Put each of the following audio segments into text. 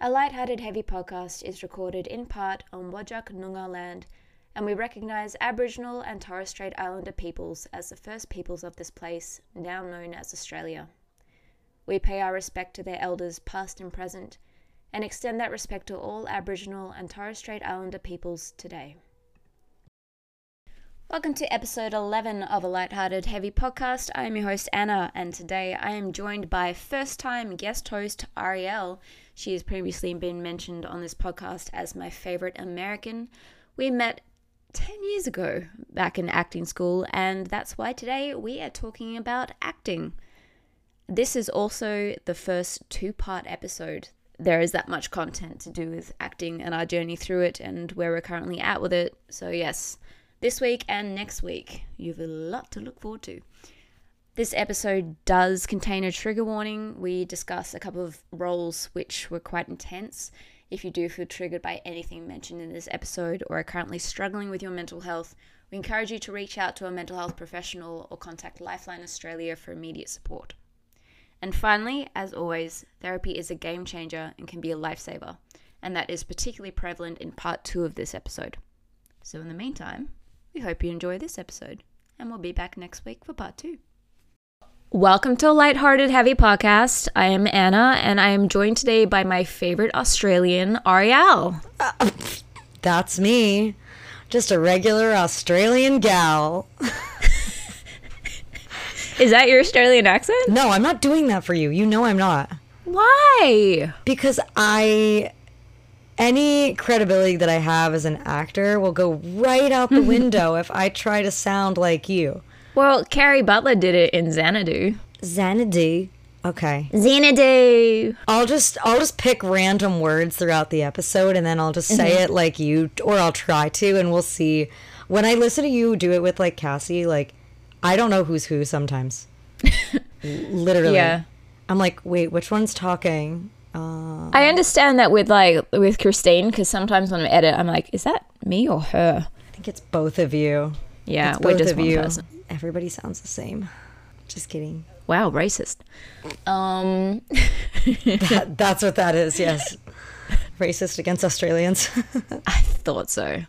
A Lighthearted Heavy podcast is recorded in part on Wajak Noongar land, and we recognise Aboriginal and Torres Strait Islander peoples as the first peoples of this place, now known as Australia. We pay our respect to their elders, past and present, and extend that respect to all Aboriginal and Torres Strait Islander peoples today. Welcome to episode 11 of a Lighthearted Heavy podcast. I am your host Anna, and today I am joined by first time guest host Arielle. She has previously been mentioned on this podcast as my favorite American. We met 10 years ago back in acting school, and that's why today we are talking about acting. This is also the first two part episode. There is that much content to do with acting and our journey through it and where we're currently at with it. So, yes, this week and next week, you have a lot to look forward to. This episode does contain a trigger warning. We discuss a couple of roles which were quite intense. If you do feel triggered by anything mentioned in this episode or are currently struggling with your mental health, we encourage you to reach out to a mental health professional or contact Lifeline Australia for immediate support. And finally, as always, therapy is a game changer and can be a lifesaver, and that is particularly prevalent in part two of this episode. So, in the meantime, we hope you enjoy this episode, and we'll be back next week for part two. Welcome to a lighthearted heavy podcast. I am Anna, and I am joined today by my favorite Australian, Arielle. That's me. Just a regular Australian gal. Is that your Australian accent? No, I'm not doing that for you. You know I'm not. Why? Because I any credibility that I have as an actor will go right out the window if I try to sound like you. Well, Kerry Butler did it in Xanadu. Xanadu. Okay. Xanadu. I'll just I'll just pick random words throughout the episode and then I'll just say Mm-hmm. it like you or I'll try to and we'll see. When I listen to you do it with like Cassie, like I don't know who's who sometimes. Literally. Yeah. I'm like, wait, which one's talking? Uh, I understand that with like with Christine because sometimes when I edit, I'm like, is that me or her? I think it's both of you. Yeah, it's we're both just of one you. person. Everybody sounds the same. Just kidding. Wow, racist. Um, That, that's what that is. Yes. Racist against Australians. I thought so.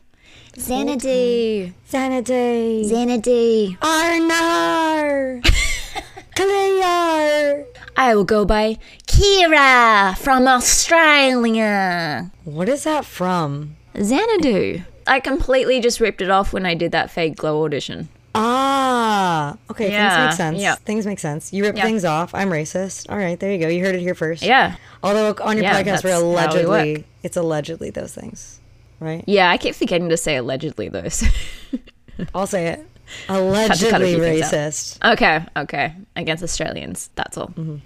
Xanadu. Xanadu. Xanadu. Arnar. Clear. I will go by Kira from Australia. What is that from? Xanadu. I completely just ripped it off when I did that fake glow audition. Ah, okay. Yeah, Things make sense. yeah. Things make sense. You rip Yeah. things off. I'm racist. All right, there you go. You heard it here first. Yeah. Although on your Yeah, podcast, we're how we allegedly—it's allegedly those things, right? Yeah, I keep forgetting to say allegedly those. I'll say it. Allegedly things out. racist. okay, okay. Against Australians. That's all. Mm-hmm.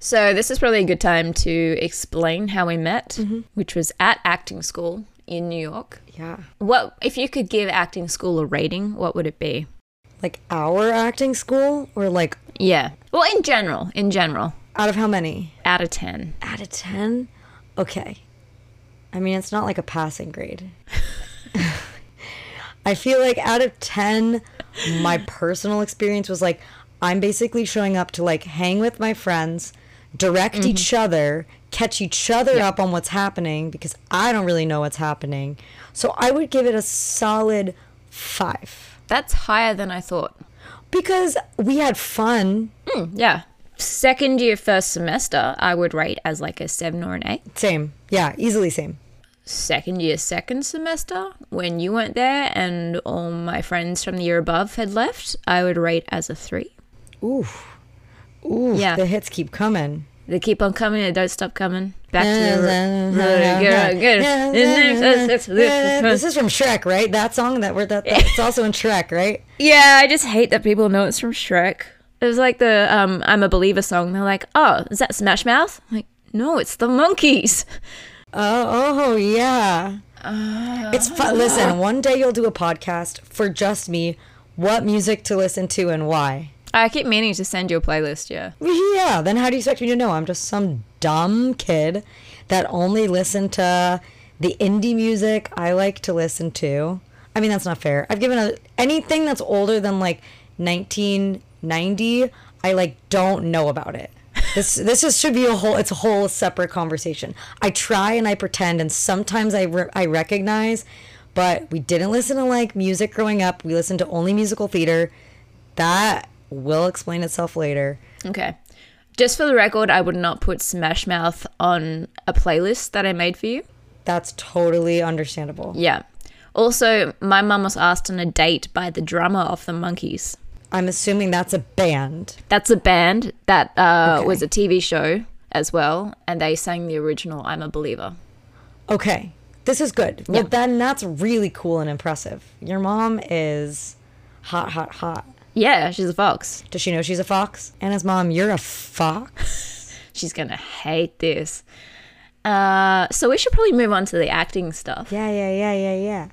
So this is probably a good time to explain how we met, mm-hmm. which was at acting school in New York. Yeah. What if you could give acting school a rating, what would it be? Like our acting school, or like Yeah. Well, in general, in general, out of how many? out of 10. Out of 10? Okay. I mean, it's not like a passing grade. I feel like out of 10, my personal experience was like, I'm basically showing up to like hang with my friends, direct each other, catch each other up on what's happening because I don't really know what's happening. So I would give it a solid five That's higher than I thought. because we had fun. Hmm, yeah. Second year, first semester, I would rate as like a 7 or an 8. Same. Yeah, easily same. Second year, second semester, when you weren't there and all my friends from the year above had left, I would rate as a three. Ooh. Ooh. Yeah. The hits keep coming. They keep on coming and don't stop coming. Back to the. this is from Shrek, right? That song that we're that that's also in Shrek, right? Yeah, I just hate that people know it's from Shrek. It was like the um, "I'm a Believer" song. They're like, "Oh, is that Smash Mouth?" I'm like, no, it's the Monkees. Oh, oh yeah. Uh-huh. it's fun. Listen, one day you'll do a podcast for just me. What music to listen to and why? I keep meaning to send you a playlist. Yeah. Yeah. Then how do you expect me to know? I'm just some dumb kid that only listened to the indie music I like to listen to. I mean, that's not fair. I've given a, anything that's older than like 1990. I like don't know about it. This this is, should be a whole. It's a whole separate conversation. I try and I pretend, and sometimes I re- I recognize, but we didn't listen to like music growing up. We listened to only musical theater. That will explain itself later. Okay. Just for the record, I would not put Smash Mouth on a playlist that I made for you. That's totally understandable. Yeah. Also, my mum was asked on a date by the drummer of the Monkees. I'm assuming that's a band. That's a band that uh, Okay. was a TV show as well, and they sang the original "I'm a Believer." Okay, this is good. Yeah. Well, then that's really cool and impressive. Your mom is hot, hot, hot. Yeah, she's a fox. Does she know she's a fox? Anna's mom, you're a fox. She's gonna hate this. Uh, so we should probably move on to the acting stuff. Yeah, yeah, yeah, yeah, yeah.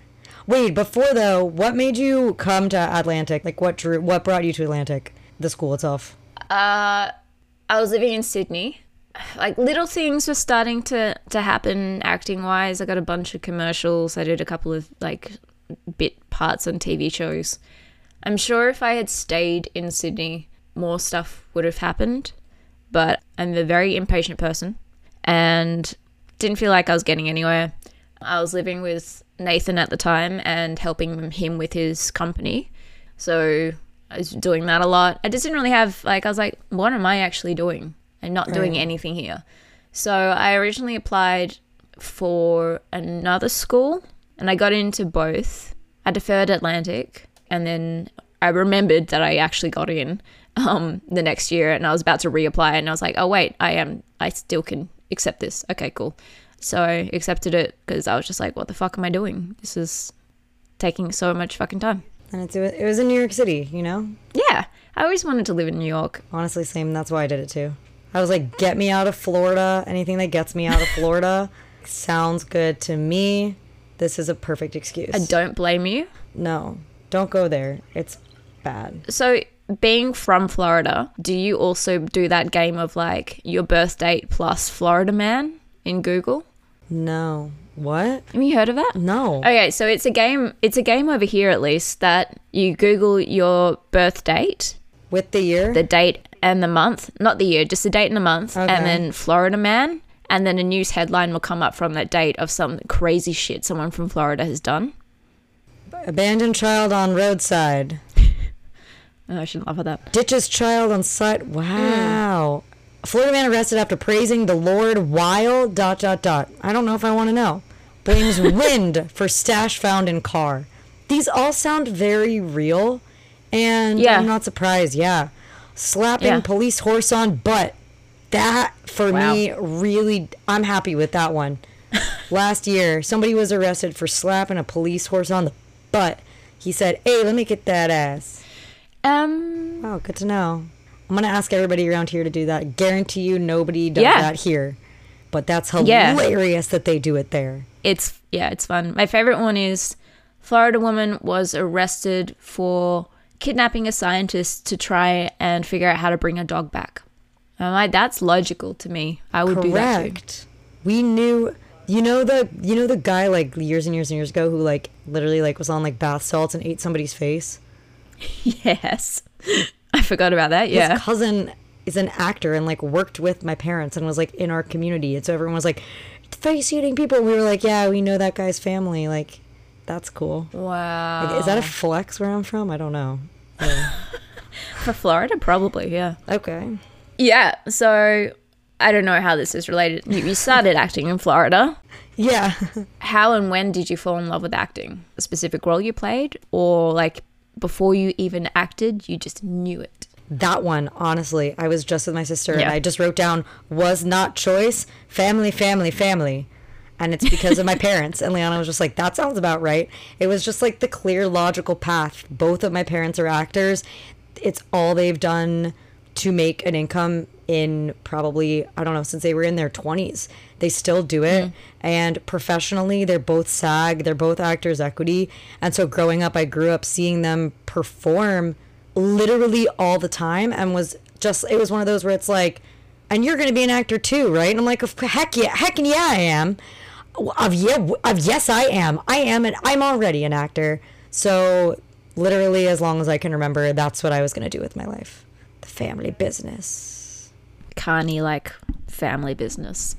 Wait, before though, what made you come to Atlantic? Like, what drew? What brought you to Atlantic? The school itself. Uh, I was living in Sydney. Like little things were starting to to happen acting wise. I got a bunch of commercials. I did a couple of like bit parts on TV shows. I'm sure if I had stayed in Sydney, more stuff would have happened. But I'm a very impatient person and didn't feel like I was getting anywhere. I was living with Nathan at the time and helping him with his company. So I was doing that a lot. I just didn't really have like I was like, what am I actually doing? I'm not doing Right. anything here. So I originally applied for another school and I got into both. I deferred Atlantic and then I remembered that I actually got in um the next year and I was about to reapply and I was like, "Oh wait, I am I still can accept this." Okay, cool. So I accepted it because I was just like, "What the fuck am I doing? This is taking so much fucking time." And it's, it was in New York City, you know? Yeah, I always wanted to live in New York. Honestly, same. That's why I did it too. I was like, get me out of Florida. Anything that gets me out of Florida sounds good to me. This is a perfect excuse. I don't blame you. No, don't go there. It's bad. So, being from Florida, do you also do that game of like your birth date plus Florida man in Google? No. What? Have you heard of that? No. Okay, so it's a game. It's a game over here, at least, that you Google your birth date, With the year? the date and the month, not the year, just the date and the month, Okay. and then Florida man, and then a news headline will come up from that date of some crazy shit someone from Florida has done. Abandoned child on roadside. Oh, I shouldn't laugh at that. Ditches child on site. Mm. Wow. Florida man arrested after praising the Lord while dot dot dot. I don't know if I want to know. Blames wind for stash found in car. These all sound very real, and Yeah. I'm not surprised. Yeah, slapping Yeah. police horse on butt. That for Wow. me really, I'm happy with that one. Last year, somebody was arrested for slapping a police horse on the butt. He said, "Hey, let me get that ass." Um, Oh, good to know. I'm gonna ask everybody around here to do that. Guarantee you nobody does Yeah. that here. But that's Yeah. hilarious that they do it there. it's yeah, it's fun. My favorite one is Florida woman was arrested for kidnapping a scientist to try and figure out how to bring a dog back. I'm like, that's logical to me. I would do that too. Correct. We knew you know the you know the guy like years and years and years ago who like literally like was on like bath salts and ate somebody's face. Yes. Forgot about that. His Yeah. cousin is an actor and like worked with my parents and was like in our community. And so everyone was like, face eating people. We were like, yeah, we know that guy's family. Like, that's cool. Wow. Like, is that a flex where I'm from? I don't know. For Florida, probably, yeah. Okay. Yeah, so I don't know how this is related. You started acting in Florida. Yeah. How and when did you fall in love with acting? A specific role you played? Or like before you even acted, you just knew it? that one, honestly, I was just with my sister and I just wrote down was not choice, family, family, family. And it's because of my parents. And Liana was just like, that sounds about right. It was just like the clear, logical path. Both of my parents are actors. It's all they've done to make an income in probably, I don't know, since they were in their 20s. They still do it. Mm. And professionally, they're both SAG, they're both actors equity. And so growing up, I grew up seeing them perform literally all the time and was just, it was one of those where it's like, and you're going to be an actor too, right? And I'm like, heck yeah, heck yeah, I am. Of yeah, of yes, I am. I am, and I'm already an actor. So literally, as long as I can remember, that's what I was going to do with my life. The family business. Connie like family business.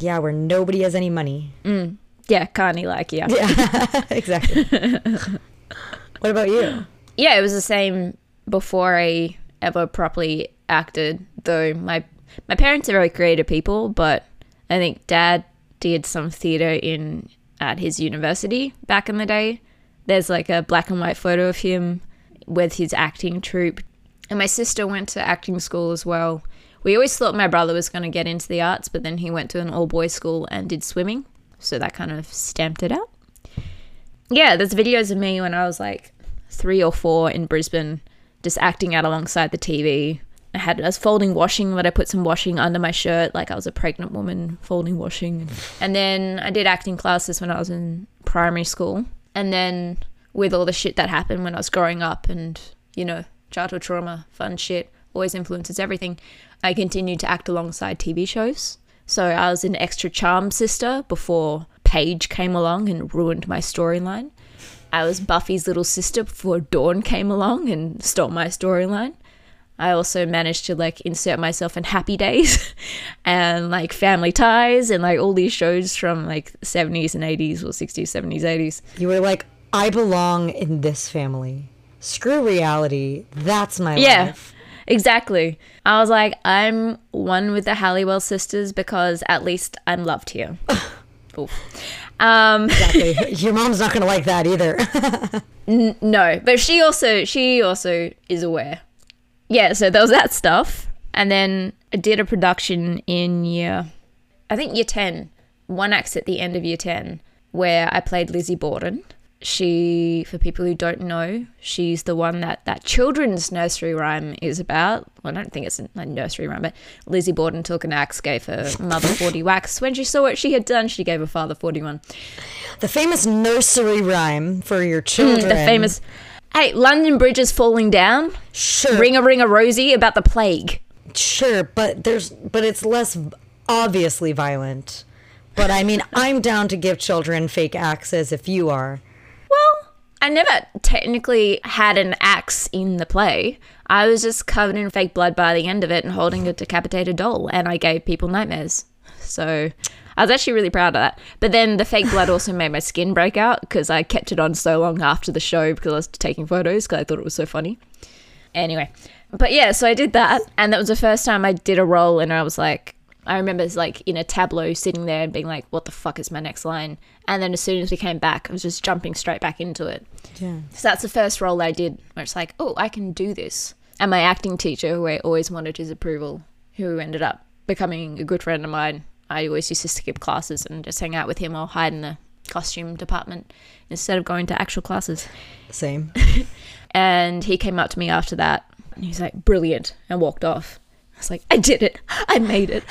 Yeah, where nobody has any money. Mm. Yeah, carny like yeah. Yeah, exactly. what about you? yeah, it was the same before I ever properly acted. Though my my parents are very creative people, but I think Dad did some theater in at his university back in the day. There's like a black and white photo of him with his acting troupe, and my sister went to acting school as well. We always thought my brother was going to get into the arts, but then he went to an all boys school and did swimming, so that kind of stamped it out. Yeah, there's videos of me when I was like three or four in Brisbane, just acting out alongside the TV. I had I was folding washing, but I put some washing under my shirt, like I was a pregnant woman folding washing. And then I did acting classes when I was in primary school. And then with all the shit that happened when I was growing up, and you know, childhood trauma, fun shit, always influences everything. I continued to act alongside TV shows. So I was an extra charm sister before Paige came along and ruined my storyline. I was Buffy's little sister before Dawn came along and stole my storyline. I also managed to like insert myself in Happy Days and like Family Ties and like all these shows from like 70s and 80s or 60s, 70s, 80s. You were like, I belong in this family. Screw reality. That's my Yeah. life. Exactly. I was like, I'm one with the Halliwell sisters because at least I'm loved here. Oof. Um, Exactly. Your mom's not gonna like that either. no, but she also she also is aware. Yeah, so there was that stuff, and then I did a production in year, I think year ten, one acts at the end of year ten, where I played Lizzie Borden. She, for people who don't know, she's the one that that children's nursery rhyme is about. Well, I don't think it's a nursery rhyme, but Lizzie Borden took an axe, gave her mother forty whacks. When she saw what she had done, she gave her father forty-one. the famous nursery rhyme for your children. Mm, The famous, hey, London Bridge is falling down. Sure. Ring a ring a Rosie about the plague. Sure, but there's but it's less obviously violent. But I mean, I'm down to give children fake axes if you are. I never technically had an axe in the play. I was just covered in fake blood by the end of it and holding a decapitated doll, and I gave people nightmares. So I was actually really proud of that. But then the fake blood also made my skin break out because I kept it on so long after the show because I was taking photos because I thought it was so funny. Anyway, but yeah, so I did that, and that was the first time I did a role, and I was like, I remember like in a tableau sitting there and being like, what the fuck is my next line? And then as soon as we came back, I was just jumping straight back into it. Yeah. So that's the first role I did where it's like, oh, I can do this. And my acting teacher, who I always wanted his approval, who ended up becoming a good friend of mine, I always used to skip classes and just hang out with him or hide in the costume department instead of going to actual classes. Same. And he came up to me after that and he was like, brilliant, and walked off. I was like, I did it. I made it.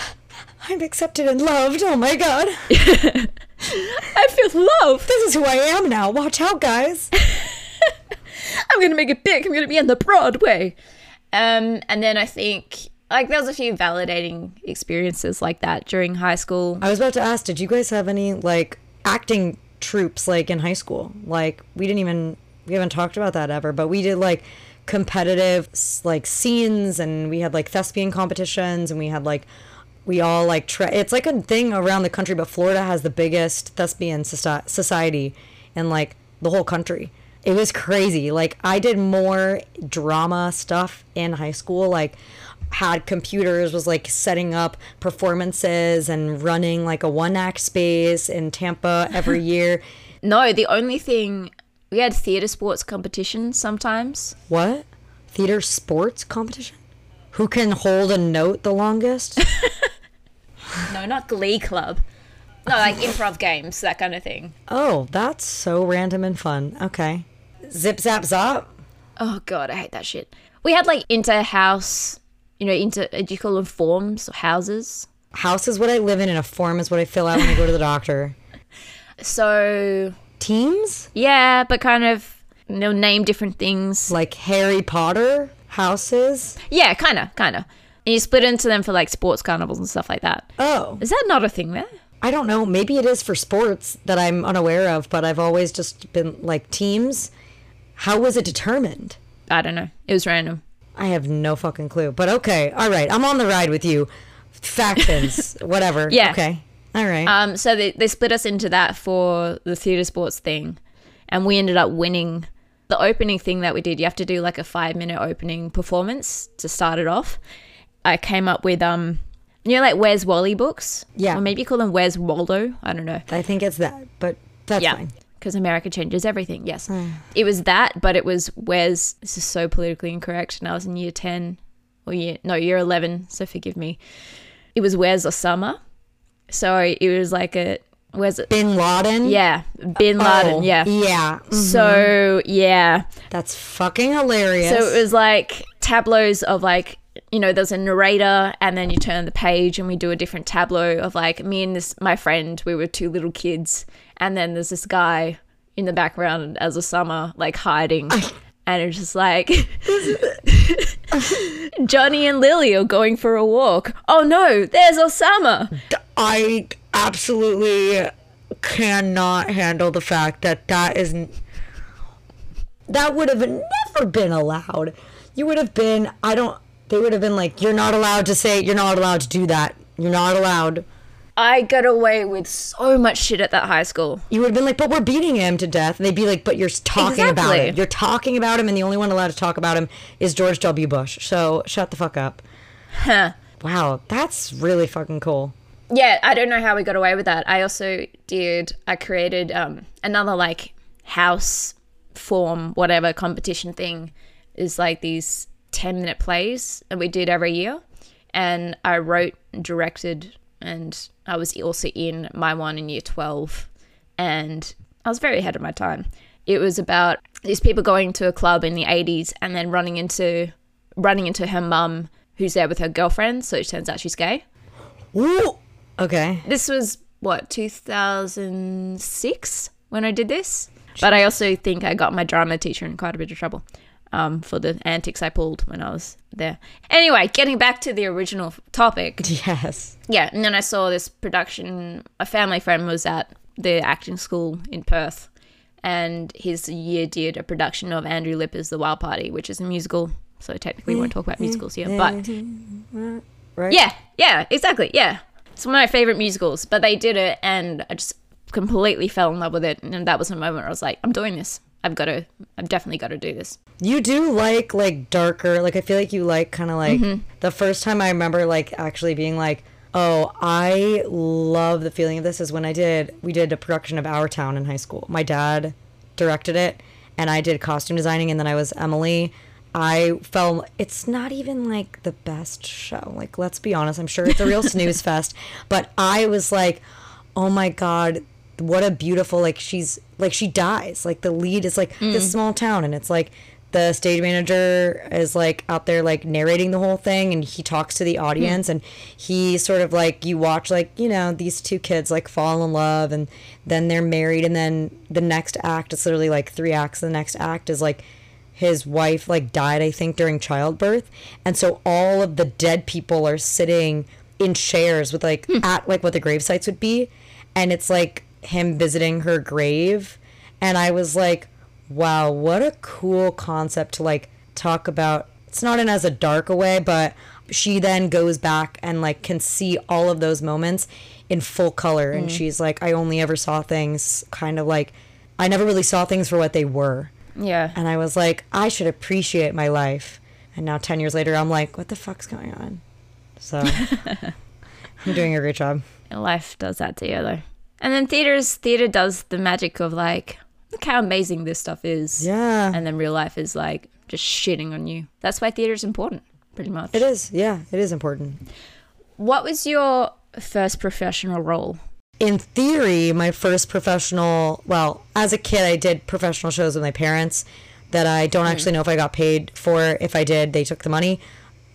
I'm accepted and loved. Oh my god. I feel loved. This is who I am now. Watch out, guys. I'm gonna make it big. I'm gonna be on the Broadway. Um, and then I think like there was a few validating experiences like that during high school. I was about to ask, did you guys have any like acting troops like in high school? Like we didn't even we haven't talked about that ever, but we did like competitive like scenes and we had like thespian competitions and we had like we all like it's like a thing around the country but Florida has the biggest thespian society in like the whole country. It was crazy. Like I did more drama stuff in high school like had computers was like setting up performances and running like a one act space in Tampa every year. No, the only thing we had theater sports competitions sometimes. What? Theater sports competition? Who can hold a note the longest? No, not Glee Club. No, like improv games, that kind of thing. oh, that's so random and fun. Okay. Zip zap zap. Oh god, I hate that shit. We had like inter house, you know, inter uh, do you call them forms or houses? House is what I live in and a form is what I fill out when I go to the doctor. So Teams? yeah, but kind of you know, name different things. Like Harry Potter houses? Yeah, kinda, kinda. And you split into them for like sports carnivals and stuff like that. Oh. Is that not a thing there? I don't know. Maybe it is for sports that I'm unaware of, but I've always just been like teams. How was it determined? I don't know. It was random. I have no fucking clue. But okay, all right. I'm on the ride with you. factions, whatever. Yeah. Okay. All right. Um, so they, they split us into that for the theatre sports thing, and we ended up winning the opening thing that we did. You have to do like a five minute opening performance to start it off. I came up with um, you know, like Where's Wally books. Yeah. Or maybe you call them Where's Waldo. I don't know. I think it's that, but that's yeah. fine. Because America changes everything. Yes. it was that, but it was where's this is so politically incorrect. And I was in year 10 or year, no, year 11. So forgive me. It was where's Osama. So it was like a, where's it? Bin Laden. Yeah. Bin Laden. Oh, yeah. Yeah. Mm, So yeah. That's fucking hilarious. So it was like tableaus of like, you know, there's a narrator and then you turn the page and we do a different tableau of like me and this my friend, we were two little kids, and then there's this guy in the background as Osama, like hiding. and it's just like Johnny and Lily are going for a walk. Oh no, there's Osama. I absolutely cannot handle the fact that that isn't. That would have never been allowed. You would have been. I don't. They would have been like, "You're not allowed to say. You're not allowed to do that. You're not allowed." I got away with so much shit at that high school. You would have been like, "But we're beating him to death." And they'd be like, "But you're talking about Exactly. him. You're talking about him, and the only one allowed to talk about him is George W. Bush. So shut the fuck up." Huh. Wow, that's really fucking cool. yeah i don't know how we got away with that i also did i created um another like house form whatever competition thing is like these 10 minute plays that we did every year and i wrote directed and i was also in my one in year 12 and i was very ahead of my time it was about these people going to a club in the 80s and then running into running into her mum who's there with her girlfriend so it turns out she's gay Ooh. Okay. this was what 2006 when I did this. But I also think I got my drama teacher in quite a bit of trouble um, for the antics I pulled when I was there. Anyway, getting back to the original topic. Yes. Yeah, and then I saw this production. A family friend was at the acting school in Perth, and his year did a production of Andrew Lippa's The Wild Party, which is a musical. So technically, we won't talk about musicals here, but Right. yeah, yeah, exactly. Yeah. It's one of my favorite musicals, but they did it and I just completely fell in love with it. And that was a moment where I was like, I'm doing this. I've got to, I've definitely got to do this. You do like like darker, like I feel like you like kind of like Mm-hmm. the first time I remember like actually being like, "Oh, I love the feeling of this" is when I did we did a production of Our Town in high school. My dad directed it and I did costume designing and then I was Emily. I felt it's not even like the best show. Like let's be honest, I'm sure it's a real snooze fest, but I was like, "Oh my god, what a beautiful like she's like she dies. Like the lead is like this mm. small town and it's like the stage manager is like out there like narrating the whole thing and he talks to the hmm. audience and he sort of like you watch like you know these two kids like fall in love and then they're married and then the next act it's literally like three acts the next act is like his wife like died i think during childbirth and so all of the dead people are sitting in chairs with like hmm. at like what the grave sites would be and it's like him visiting her grave and i was like wow what a cool concept to like talk about it's not in as a dark a way but she then goes back and like can see all of those moments in full color and mm. she's like i only ever saw things kind of like i never really saw things for what they were Yeah. and I was like, I should appreciate my life. And now 10 years later, I'm like, what the fuck's going on? So I'm doing a great job. Life does that to you, though. And then theaters, theater does the magic of like, look how amazing this stuff is. Yeah. And then real life is like just shitting on you. That's why theater is important, pretty much. It is. Yeah, it is important. What was your first professional role? In theory, my first professional, well, as a kid, I did professional shows with my parents that I don't actually know if I got paid for. If I did, they took the money.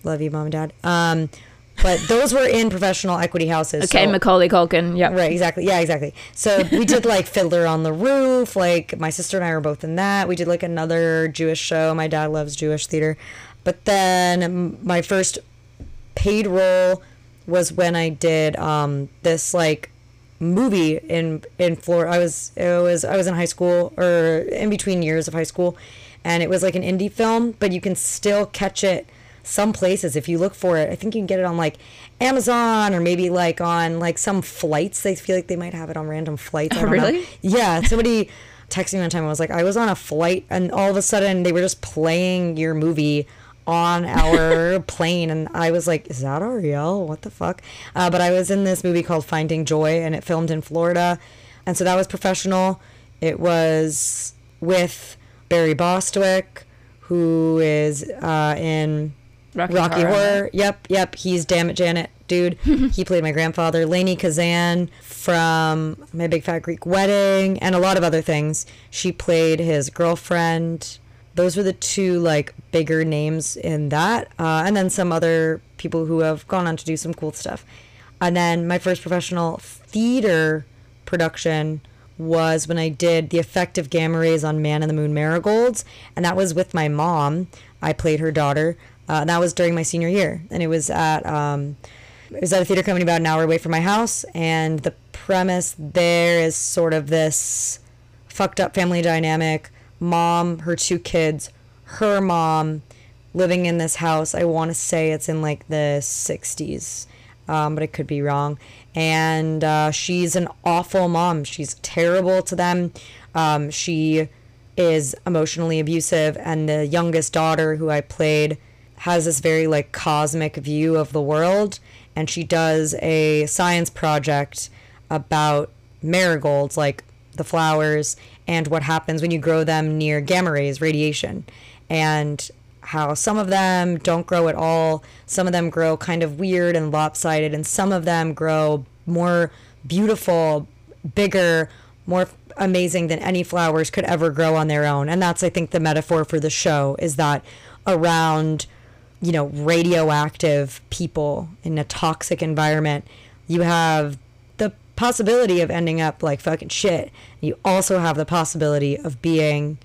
Love you, mom and dad. Um, but those were in professional equity houses. Okay, so- Macaulay Culkin. Yeah. Right, exactly. Yeah, exactly. So we did like Fiddler on the Roof. Like my sister and I were both in that. We did like another Jewish show. My dad loves Jewish theater. But then my first paid role was when I did um, this like movie in in Florida. I was it was I was in high school or in between years of high school, and it was like an indie film, but you can still catch it some places if you look for it, I think you can get it on like Amazon or maybe like on like some flights. They feel like they might have it on random flights. I don't know. really? Yeah. Somebody texted me one time. I was like, I was on a flight and all of a sudden they were just playing your movie on our plane and I was like, is that Arielle? What the fuck? Uh, but I was in this movie called Finding Joy and it filmed in Florida. And so that was professional. It was with Barry Bostwick, who is uh, in Rocky Rocky, Horror. Horror. Yep, yep. He's Damn It Janet, dude. he played my grandfather. Lainie Kazan from My Big Fat Greek Wedding and a lot of other things. She played his girlfriend. Those were the two like bigger names in that, uh, and then some other people who have gone on to do some cool stuff. And then my first professional theater production was when I did the effect of gamma rays on Man in the Moon Marigolds, and that was with my mom. I played her daughter. Uh, that was during my senior year, and it was at um, it was at a theater company about an hour away from my house. And the premise there is sort of this fucked up family dynamic: mom, her two kids, her mom living in this house. I want to say it's in like the 60s, um, but I could be wrong. And uh, she's an awful mom. She's terrible to them. Um, she is emotionally abusive. And the youngest daughter, who I played, has this very like cosmic view of the world. And she does a science project about marigolds, like the flowers, and what happens when you grow them near gamma rays, radiation. And how some of them don't grow at all, some of them grow kind of weird and lopsided, and some of them grow more beautiful, bigger, more amazing than any flowers could ever grow on their own. And that's, I think, the metaphor for the show is that around, you know, radioactive people in a toxic environment, you have the possibility of ending up like fucking shit. You also have the possibility of being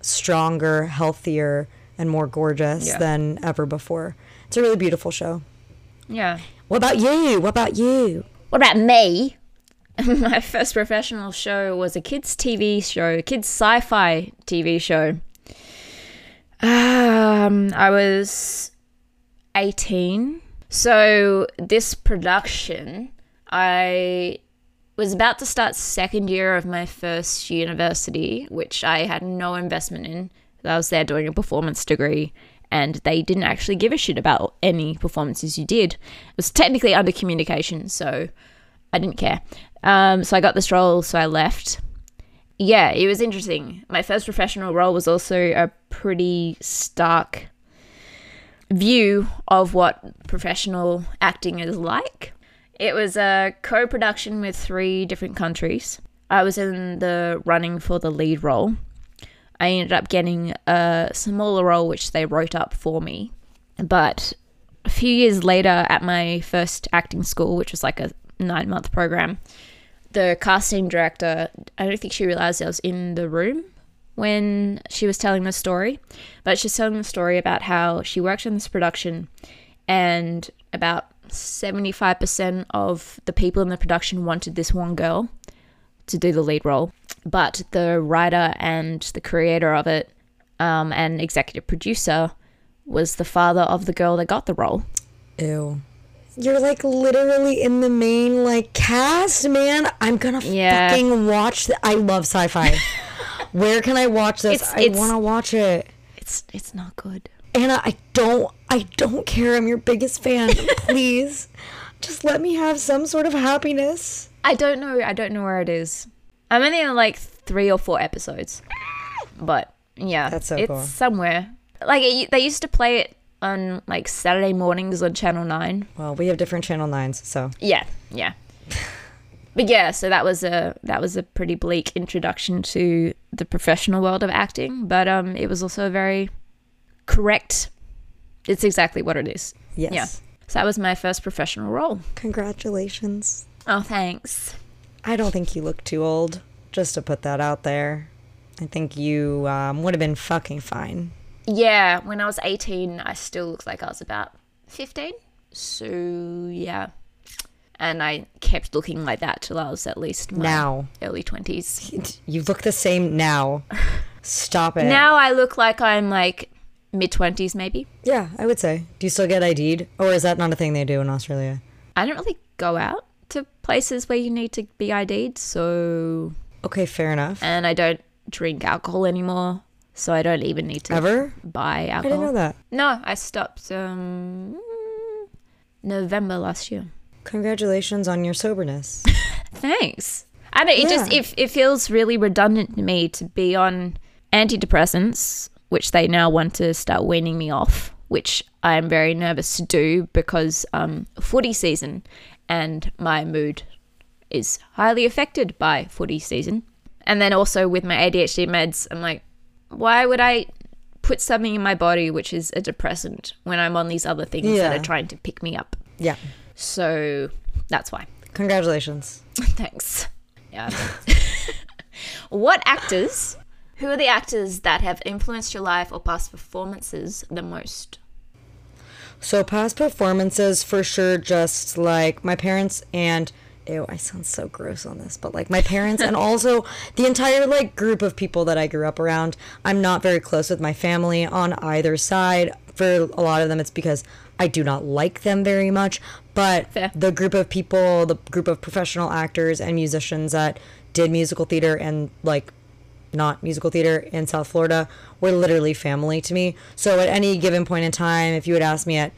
stronger, healthier, and more gorgeous Yeah. than ever before. It's a really beautiful show. Yeah. What about you? What about you? What about me? My first professional show was a kids' TV show, a kids' sci-fi TV show. Um, I was 18. So this production, I was about to start second year of my first university, which I had no investment in. I was there doing a performance degree, and they didn't actually give a shit about any performances you did. It was technically under communication, so I didn't care. Um, so I got this role, so I left. Yeah, it was interesting. My first professional role was also a pretty stark view of what professional acting is like. It was a co production with three different countries. I was in the running for the lead role. I ended up getting a smaller role, which they wrote up for me. But a few years later, at my first acting school, which was like a nine month program, the casting director, I don't think she realized I was in the room when she was telling the story, but she's telling the story about how she worked on this production and about 75% of the people in the production wanted this one girl to do the lead role. But the writer and the creator of it um, and executive producer was the father of the girl that got the role. Ew. You're like literally in the main like cast, man. I'm gonna Yeah. fucking watch. Th- I love sci-fi. Where can I watch this? It's- I want to watch it. It's it's not good. Anna, I don't. I don't care. I'm your biggest fan. Please, just let me have some sort of happiness. I don't know. I don't know where it is. I'm only in like three or four episodes, but yeah, That's so it's cool. somewhere. Like it, they used to play it on like Saturday mornings on Channel Nine. Well, we have different channel nines, so Yeah, yeah. But yeah, so that was a that was a pretty bleak introduction to the professional world of acting, but um, it was also a very correct. It's exactly what it is. yes. Yeah. So that was my first professional role. Congratulations. Oh, thanks. I don't think you look too old. Just to put that out there, I think you um, would have been fucking fine. Yeah, when I was 18, I still looked like I was about 15. So, yeah. And I kept looking like that till I was at least my Now. early 20s. You look the same now. Stop it. Now I look like I'm like mid 20s maybe. Yeah, I would say. Do you still get ID'd? Or is that not a thing they do in Australia? I don't really go out to places where you need to be ID'd, so. Okay, fair enough. And I don't drink alcohol anymore, so I don't even need to Ever? buy I alcohol. didn't know that. No, I stopped um, November last year. Congratulations on your soberness. Thanks. And it just Yeah. it, it feels really redundant to me to be on antidepressants, which they now want to start weaning me off, which I am very nervous to do because um, footy season and my mood is highly affected by footy season. And then also with my ADHD meds, I'm like, why would I put something in my body which is a depressant when I'm on these other things that are trying to pick me up? yeah. So that's why. Congratulations. Thanks. Yeah. what actors, who are the actors that have influenced your life or past performances the most? So past performances for sure just like my parents and ew, I sound so gross on this, but like my parents and also the entire like group of people that I grew up around. I'm not very close with my family on either side. For a lot of them it's because I do not like them very much, but Fair. the group of people, the group of professional actors and musicians that did musical theater and like not musical theater in South Florida were literally family to me. So at any given point in time, if you had asked me at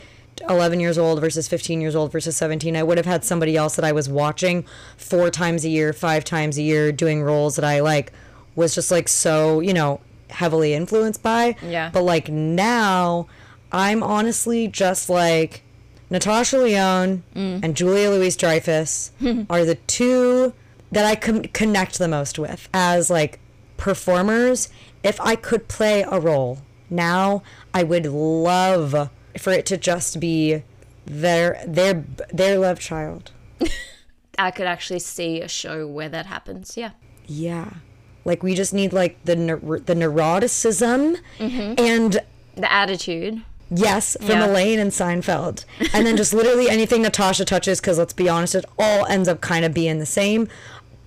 11 years old versus 15 years old versus 17, I would have had somebody else that I was watching four times a year, five times a year, doing roles that I like was just like so, you know, heavily influenced by. Yeah. But like now, I'm honestly just like Natasha Lyonne mm. and Julia Louise Dreyfus are the two that I con- connect the most with as like performers. If I could play a role now, I would love for it to just be their their their love child. I could actually see a show where that happens. Yeah. Yeah. Like we just need like the the neuroticism mm-hmm. and The attitude. Yes, from Yeah. Elaine and Seinfeld. And then just literally anything Natasha touches, because let's be honest, it all ends up kind of being the same.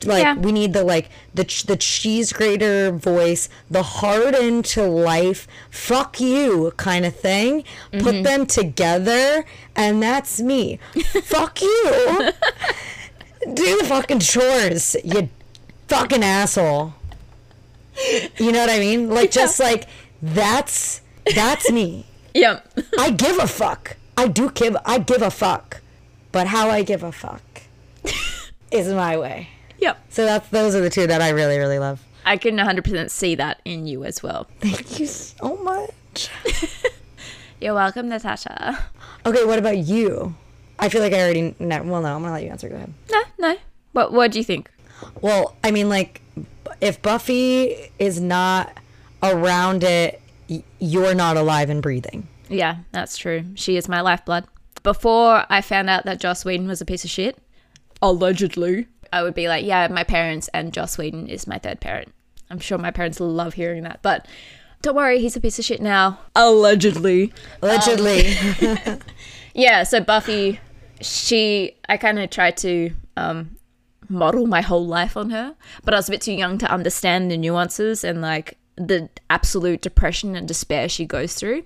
Like Yeah. we need the like the ch- the cheese grater voice, the hard into life, fuck you kind of thing. Put mm-hmm. them together, and that's me. fuck you. Do the fucking chores, you fucking asshole. You know what I mean? Like just like that's that's me. Yeah. I give a fuck. I do give I give a fuck. But how I give a fuck is my way. yep. So that's those are the two that I really, really love. I can 100% see that in you as well. Thank you so much. You're welcome, Natasha. Okay, what about you? I feel like I already know. Well, no, I'm gonna let you answer. Go ahead. No, no. What What do you think? Well, I mean, like, if Buffy is not around it, y- you're not alive and breathing. Yeah, that's true. She is my lifeblood. Before I found out that Joss Whedon was a piece of shit, allegedly, I would be like, yeah, my parents and Joss Whedon is my third parent. I'm sure my parents love hearing that, but don't worry, he's a piece of shit now. Allegedly. Allegedly. Yeah, so Buffy, she, I kind of tried to um, model my whole life on her, but I was a bit too young to understand the nuances and like the absolute depression and despair she goes through.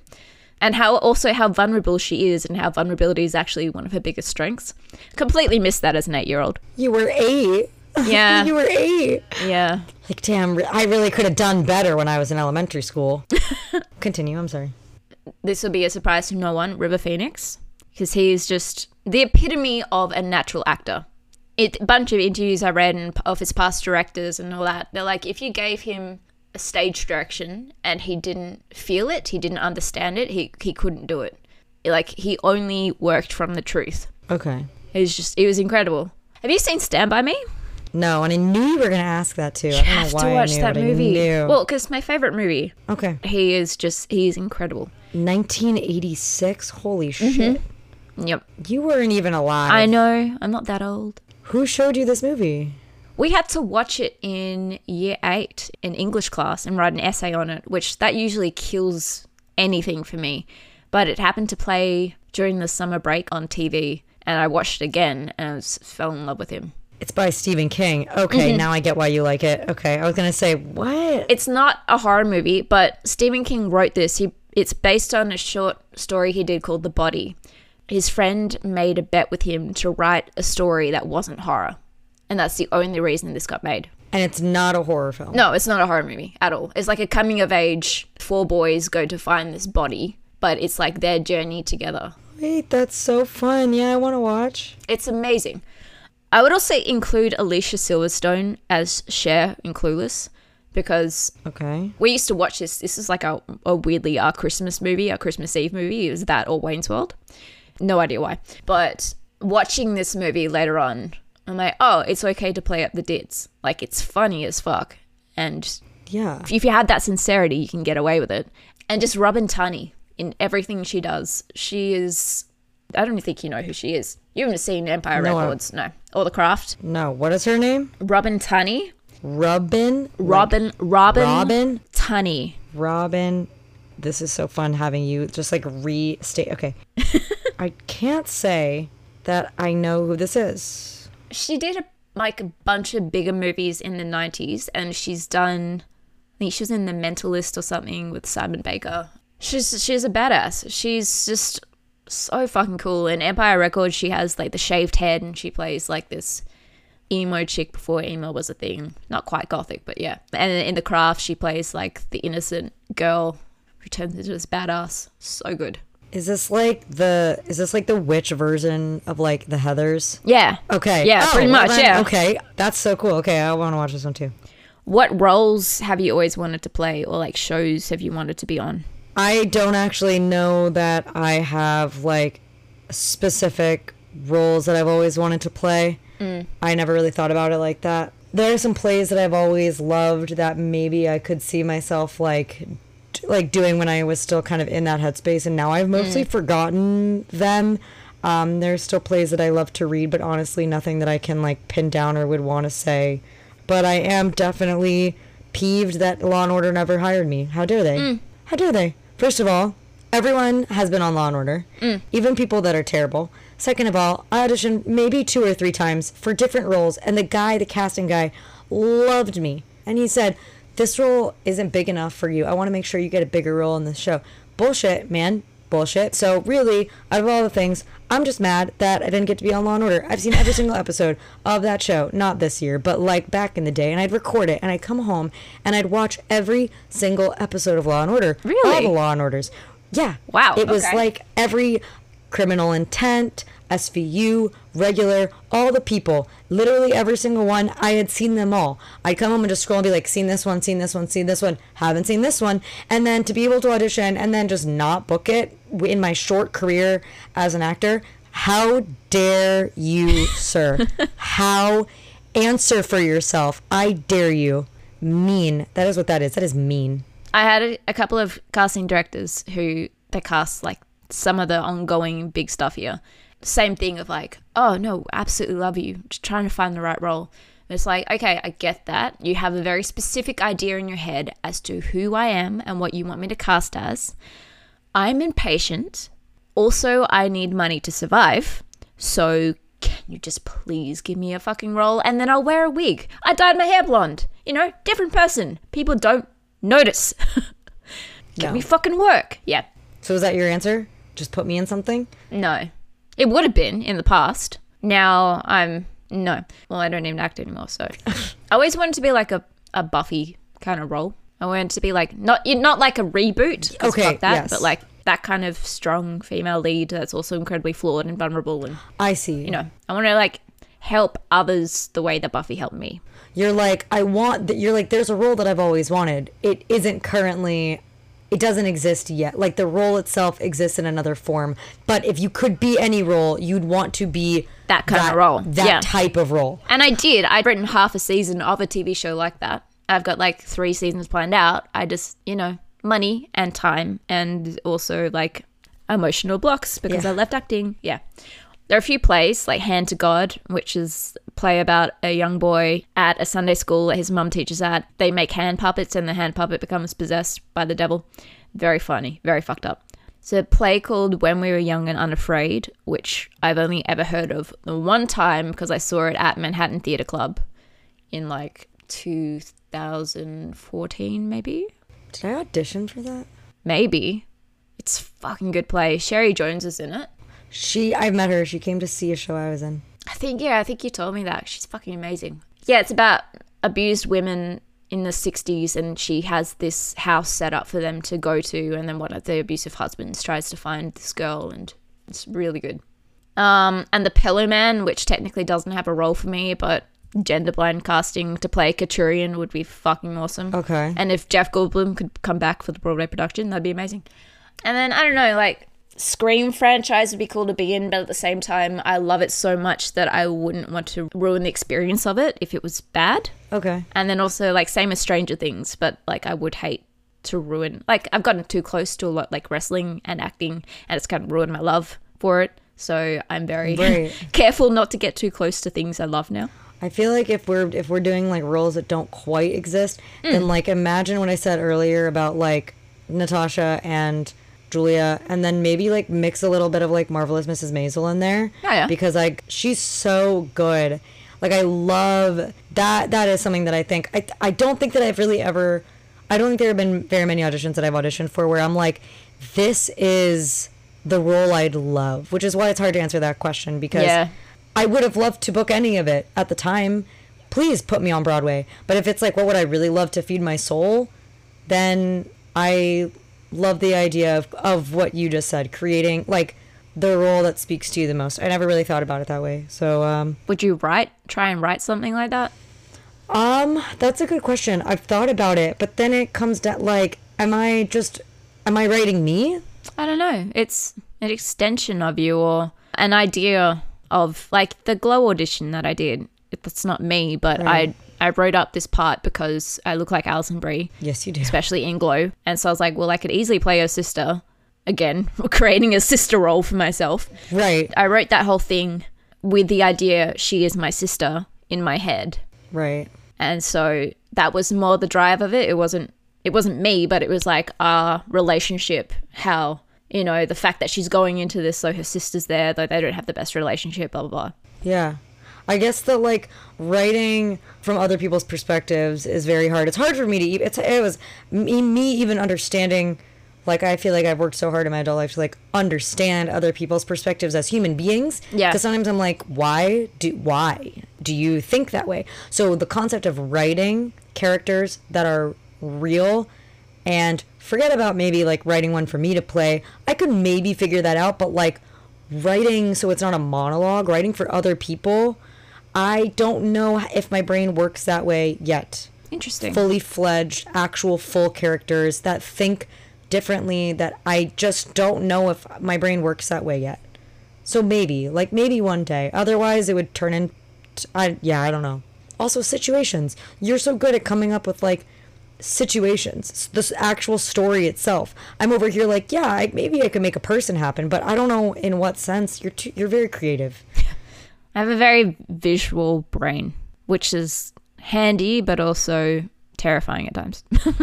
And how also how vulnerable she is, and how vulnerability is actually one of her biggest strengths. Completely missed that as an eight-year-old. you were eight. Yeah, you were eight. yeah. Like, damn, I really could have done better when I was in elementary school. Continue. I'm sorry. this will be a surprise to no one, River Phoenix, because he is just the epitome of a natural actor. It a bunch of interviews I read and of his past directors and all that. They're like, if you gave him a stage direction and he didn't feel it, he didn't understand it, he he couldn't do it. Like he only worked from the truth. Okay. It was just it was incredible. Have you seen Stand by Me? No, and I knew you were gonna ask that too. I don't know have why to watch I knew, that movie. Well, because my favorite movie. okay. He is just he's incredible. 1986. Holy mm-hmm. shit! Yep. You weren't even alive. I know. I'm not that old. Who showed you this movie? We had to watch it in year eight in English class and write an essay on it, which that usually kills anything for me. But it happened to play during the summer break on TV, and I watched it again and I was, fell in love with him. It's by Stephen King. Okay, mm-hmm. now I get why you like it. Okay, I was gonna say what? It's not a horror movie, but Stephen King wrote this. He It's based on a short story he did called The Body. His friend made a bet with him to write a story that wasn't horror. And that's the only reason this got made. And it's not a horror film. No, it's not a horror movie at all. It's like a coming of age. Four boys go to find this body, but it's like their journey together. Wait, that's so fun. Yeah, I want to watch. It's amazing. I would also include Alicia Silverstone as Cher in Clueless because Okay. we used to watch this. This is like a, a weirdly our Christmas movie, our Christmas Eve movie. Is that or Wayne's World? No idea why. But watching this movie later on, I'm like, oh, it's okay to play up the dits. Like it's funny as fuck. And Yeah. if you had that sincerity, you can get away with it. And just Robin Tunney in everything she does. She is. I don't think you know who she is. You haven't seen Empire No, Records, no, or The Craft. No, what is her name? Robin Tunney, Robin. Robin, Robin, Robin. Tunney. Robin. This is so fun having you just like restate. Okay. I can't say that I know who this is. She did a, like a bunch of bigger movies in the '90s, and she's done. I think she was in The Mentalist or something with Simon Baker. She's she's a badass. She's just so fucking cool. In Empire Records, she has like the shaved head, and she plays like this emo chick before emo was a thing. Not quite gothic, but yeah. And in The Craft, she plays like the innocent girl who turns into this badass. So good. Is this like the is this like the witch version of like the Heathers? Yeah. Okay. Yeah, Oh, pretty well much. then- yeah. Okay. That's so cool. Okay, I want to watch this one too. What roles have you always wanted to play, or like shows have you wanted to be on? I don't actually know that I have like specific roles that I've always wanted to play. Mm. I never really thought about it like that. There are some plays that I've always loved that maybe I could see myself like like doing when I was still kind of in that headspace and now I've mostly mm. forgotten them. Um, there's still plays that I love to read, but honestly nothing that I can like pin down or would want to say. But I am definitely peeved that Law and Order never hired me. How dare they? Mm. How dare they? First of all, everyone has been on Law and Order, mm. even people that are terrible. Second of all, I auditioned maybe two or three times for different roles, and the guy, the casting guy, loved me. And he said, This role isn't big enough for you. I want to make sure you get a bigger role in this show. Bullshit, man. Bullshit. So, really, out of all the things, I'm just mad that I didn't get to be on Law and Order. I've seen every single episode of that show, not this year, but like back in the day, and I'd record it, and I'd come home, and I'd watch every single episode of Law and Order. Really? All the Law and Orders. Yeah. Wow, It was okay. like every criminal intent, SVU, regular, all the people, literally every single one. I had seen them all. I'd come home and just scroll and be like, seen this one, seen this one, seen this one, haven't seen this one. And then to be able to audition and then just not book it in my short career as an actor, how dare you, sir? how answer for yourself? I dare you. Mean. That is what that is. That is mean. I had a, a couple of casting directors who they cast like some of the ongoing big stuff here. Same thing of like, oh no, absolutely love you, just trying to find the right role. And it's like, okay, I get that. You have a very specific idea in your head as to who I am and what you want me to cast as. I'm impatient. Also, I need money to survive. So, can you just please give me a fucking role and then I'll wear a wig? I dyed my hair blonde. You know, different person. People don't notice. Give No. me fucking work. Yeah. So is that your answer? Just put me in something? No. It would have been in the past. Now I'm no. Well, I don't even act anymore, so I always wanted to be like a, a Buffy kind of role. I wanted to be like not not like a reboot, Okay, that, yes. but like that kind of strong female lead that's also incredibly flawed and vulnerable, and I see. you know, I want to like help others the way that Buffy helped me. You're like, I want that. You're like, there's a role that I've always wanted. It isn't currently, it doesn't exist yet. Like the role itself exists in another form. But if you could be any role, you'd want to be That kind of role. That Yeah. type of role. And I did. I'd written half a season of a TV show like that. I've got like three seasons planned out. I just, you know, money and time and also like emotional blocks because Yeah. I left acting. Yeah. There are a few plays like Hand to God, which is a play about a young boy at a Sunday school that his mum teaches at. They make hand puppets and the hand puppet becomes possessed by the devil. Very funny, very fucked up. It's a play called When We Were Young and Unafraid, which I've only ever heard of the one time because I saw it at Manhattan Theatre Club in like 2014, maybe? Did I audition for that? Maybe. It's fucking good play. Cherry Jones is in it. She, I've met her. She came to see a show I was in. I think yeah, I think you told me that. She's fucking amazing. Yeah, it's about abused women in the 60s and she has this house set up for them to go to and then one of the abusive husbands tries to find this girl and it's really good. Um and The Pillowman, which technically doesn't have a role for me, but gender blind casting to play Katurian would be fucking awesome. Okay. And if Jeff Goldblum could come back for the Broadway production, that'd be amazing. And then I don't know, like Scream franchise would be cool to be in, but at the same time, I love it so much that I wouldn't want to ruin the experience of it if it was bad. Okay. And then also like same as Stranger Things, but like I would hate to ruin like I've gotten too close to a lot like wrestling and acting and it's kind of ruined my love for it. So I'm very Right. careful not to get too close to things I love now. I feel like if we're if we're doing like roles that don't quite exist, Mm. then like imagine what I said earlier about like Natasha and Julia, and then maybe like mix a little bit of like marvelous Mrs. Maisel in there. Oh, yeah. Because like she's so good. Like I love that. That is something that I think I I don't think that I've really ever. I don't think there have been very many auditions that I've auditioned for where I'm like, this is the role I'd love, which is why it's hard to answer that question because Yeah. I would have loved to book any of it at the time. Please put me on Broadway. But if it's like, what would I really love to feed my soul? Then I love the idea of, of what you just said, creating like the role that speaks to you the most. I never really thought about it that way. So, um, Would you write try and write something like that? um, that's a good question. I've thought about it, but then it comes down like, am I just, am I writing me? I don't know. It's an extension of you or an idea of like the glow audition that I did. That's not me, but Right. I I wrote up this part because I look like Alison Brie, Yes, you do. especially in Glow. And so I was like, well, I could easily play her sister. Again, creating a sister role for myself. Right, I wrote that whole thing with the idea she is my sister in my head. right. and so that was more the drive of it it wasn't it wasn't me but it was like our relationship how you know the fact that she's going into this so her sister's there though they don't have the best relationship blah blah blah Yeah. I guess that like writing from other people's perspectives is very hard. It's hard for me to even, it's, it was me, me even understanding, like, I feel like I've worked so hard in my adult life to like understand other people's perspectives as human beings. Yeah. Because sometimes I'm like, why do, why do you think that way? So the concept of writing characters that are real and forget about maybe like writing one for me to play. I could maybe figure that out, but like writing so it's not a monologue, writing for other people, I don't know if my brain works that way yet. interesting Fully fledged, actual full characters that think differently that I just don't know if my brain works that way yet. So maybe, like maybe one day. Otherwise it would turn in I yeah, I don't know. Also situations. You're so good at coming up with like situations, the actual story itself. I'm over here like, yeah, I, maybe I could make a person happen, but I don't know in what sense. You're too, you're very creative. I have a very visual brain which is handy but also terrifying at times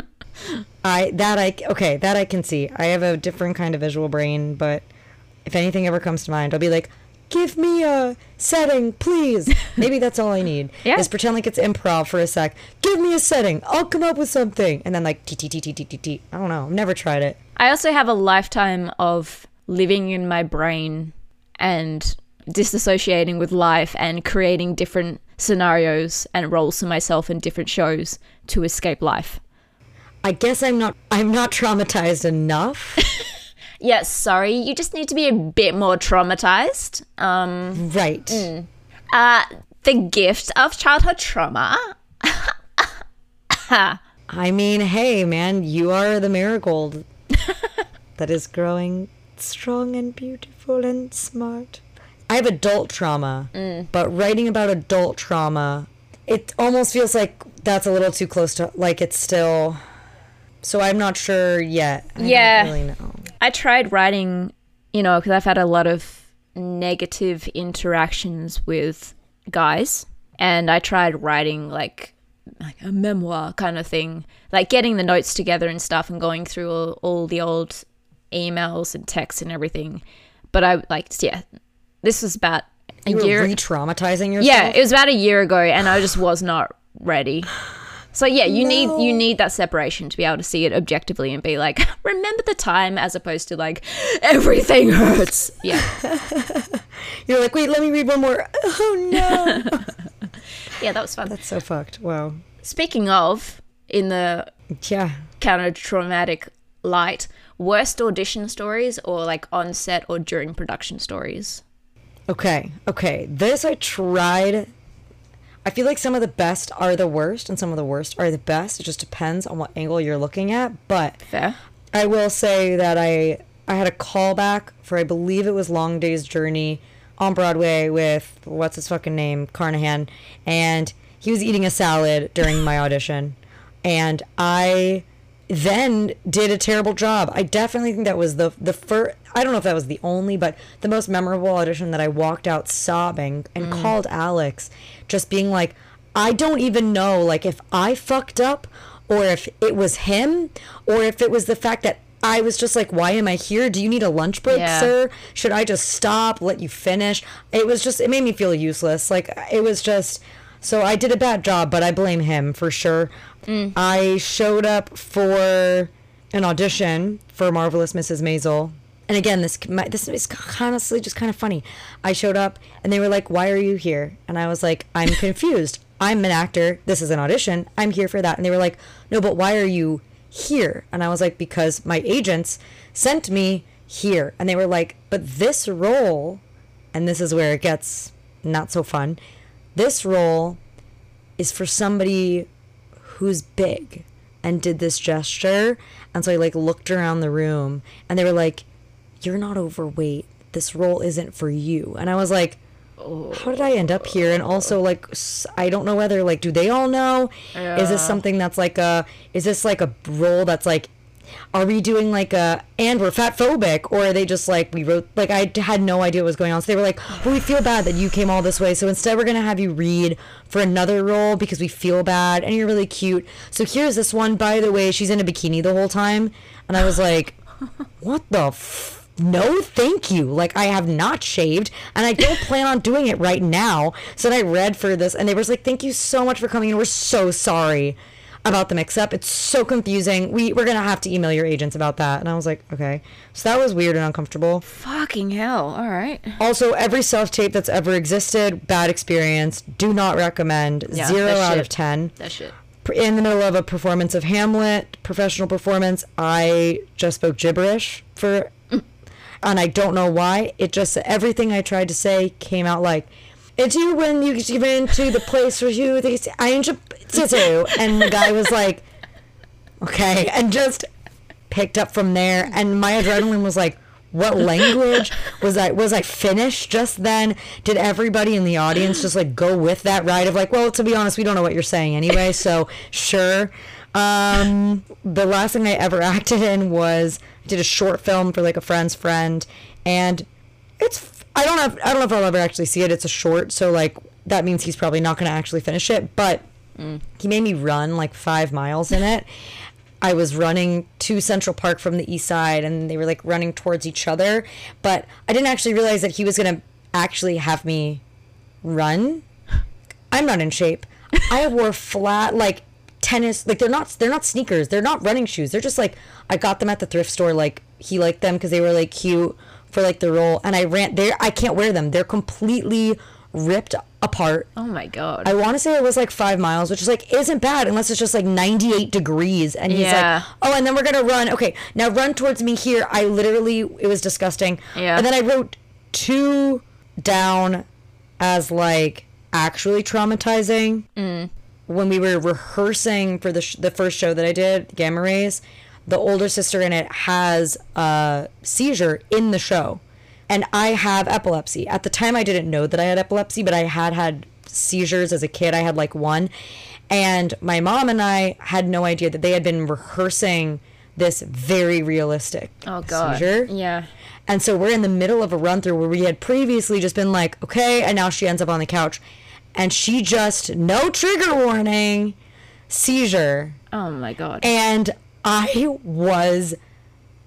I that I okay that I can see. I have a different kind of visual brain, but if anything ever comes to mind, I'll be like, "Give me a setting, please." Maybe that's all I need. Yeah. Is pretend like it's improv for a sec. Give me a setting. I'll come up with something, and then like t t t t t t t. I don't know. I've never tried it. I also have a lifetime of living in my brain and disassociating with life and creating different scenarios and roles for myself in different shows to escape life. I guess I'm not. I'm not traumatized enough. Yes, sorry, you just need to be a bit more traumatized. Um, right. uh, the gift of childhood trauma. I mean, hey, man, you are the marigold that is growing strong and beautiful and smart. I have adult trauma, but writing about adult trauma, it almost feels like that's a little too close to, like, it's still. So I'm not sure yet. I Yeah. Really. I tried writing, you know, because I've had a lot of negative interactions with guys, and I tried writing like like a memoir kind of thing, like getting the notes together and stuff, and going through all, all the old emails and texts and everything. But I like, yeah, this was about a You year. re traumatizing yourself? Yeah, it was about a year ago, and I just was not ready. So yeah, you need you need that separation to be able to see it objectively and be like, remember the time, as opposed to like everything hurts. Yeah, You're like, wait, let me read one more. Oh no. yeah, that was fun. That's so fucked. Wow. Speaking of, in the Yeah. counter traumatic light, worst audition stories or like on set or during production stories. Okay. Okay. This I tried. I feel like some of the best are the worst and some of the worst are the best. It just depends on what angle you're looking at. But Fair. I will say that I I had a callback for I believe it was Long Day's Journey on Broadway with what's his fucking name Carnahan, and he was eating a salad during my audition, and I then did a terrible job. I definitely think that was the the first. I don't know if that was the only, but the most memorable audition that I walked out sobbing and mm. called Alex, just being like, I don't even know like if I fucked up or if it was him or if it was the fact that I was just like, why am I here? Do you need a lunch break, Yeah. sir? Should I just stop, let you finish? It was just, it made me feel useless. Like, it was just, so I did a bad job, but I blame him for sure. Mm. I showed up for an audition for Marvelous Mrs. Maisel. And again, this my, this is honestly just kind of funny. I showed up and they were like, "Why are you here?" And I was like, "I'm confused. I'm an actor. This is an audition. I'm here for that." And they were like, "No, but why are you here?" And I was like, "Because my agents sent me here." And they were like, "But this role, and this is where it gets not so fun. This role is for somebody who's big and did this gesture. And so i like looked around the room and they were like you're not overweight. This role isn't for you. And i was like how did i end up here? And also like I don't know whether like do they all know? Is this something that's like a is this like a role that's like are we doing like a and we're fat phobic or are they just like we wrote like i had no idea what was going on. So they were like well we feel bad that you came all this way so instead we're gonna have you read for another role because we feel bad and you're really cute. So here's this one by the way she's in a bikini the whole time and i was like what the f- no thank you. Like i have not shaved and i don't plan on doing it right now. So i read for this and they were like thank you so much for coming in. We're so sorry about the mix-up it's so confusing we, we're gonna have to email your agents about that and i was like okay so that was weird and uncomfortable Fucking hell. All right. also every self-tape that's ever existed bad experience do not recommend Yeah, zero out shit. of ten That shit. in the middle of a performance of Hamlet, professional performance, I just spoke gibberish for, mm. and I don't know why. It just everything I tried to say came out like, "It's you when you get into the place where you they say, I ain't your to and the guy was like, "Okay," and just picked up from there, and my adrenaline was like. What language was I was I finished just then? Did everybody in the audience just like go with that ride of like, well, to be honest, we don't know what you're saying anyway, so sure. Um, the last thing I ever acted in was I did a short film for like a friend's friend, and it's I don't have I don't know if I'll ever actually see it. It's a short, so like that means he's probably not going to actually finish it. But he made me run like five miles in it. I was running to Central Park from the east side, and they were like running towards each other. But I didn't actually realize that he was going to actually have me run. I'm not in shape. I wore flat like tennis like they're not they're not sneakers. They're not running shoes. They're just like I got them at the thrift store like he liked them cuz they were like cute for like the role and I ran there I can't wear them. They're completely ripped apart. Oh my god. I want to say it was like 5 miles, which is like isn't bad unless it's just like 98 degrees and he's Yeah. like, "Oh, and then we're to run. Okay, now run towards me here." I literally it was disgusting. Yeah. And then I wrote two down as like actually traumatizing mm. when we were rehearsing for the sh- the first show that I did, Gamma Rays. The older sister in it has a seizure in the show, and I have epilepsy. At the time, I didn't know that I had epilepsy, but I had had seizures as a kid. I had like one, and my mom and I had no idea that they had been rehearsing this very realistic oh god. seizure. Yeah. And so we're in the middle of a run through where we had previously just been like, okay, and now she ends up on the couch. And she just, no trigger warning, seizure. Oh my god. And I was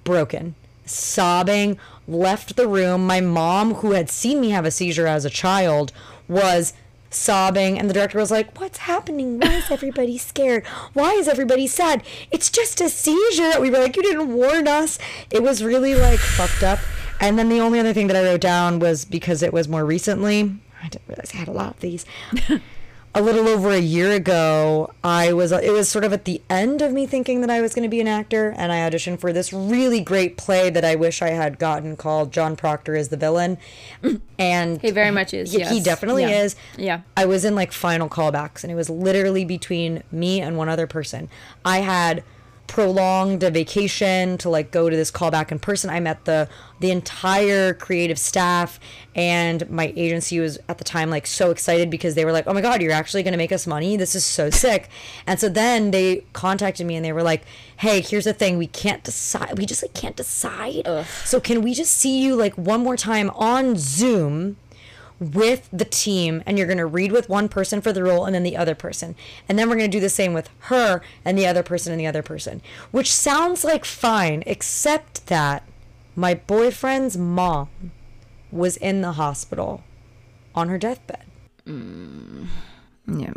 broken, sobbing, left the room. My mom, who had seen me have a seizure as a child, was sobbing and the director was like what's happening? Why is everybody scared? Why is everybody sad? It's just a seizure. We were like you didn't warn us. It was really like fucked up. And then the only other thing that i wrote down was because it was more recently i didn't realize i had a lot of these a little over a year ago, I was it was sort of at the end of me thinking that I was going to be an actor and I auditioned for this really great play that I wish I had gotten called John Proctor is the villain. And He very much is. he, yes. he definitely Yeah. is. Yeah. I was in like final callbacks and it was literally between me and one other person. I had prolonged a vacation to like go to this callback in person. I met the the entire creative staff and my agency was at the time like so excited because they were like, "Oh my god, you're actually going to make us money. This is so sick." And so then they contacted me and they were like, "Hey, here's the thing. We can't decide. We just like can't decide. So can we just see you like one more time on Zoom?" With the team and you're going to read with one person for the role and then the other person. And then we're going to do the same with her and the other person and the other person, which sounds like fine, except that my boyfriend's mom was in the hospital on her deathbed. Mm, yeah.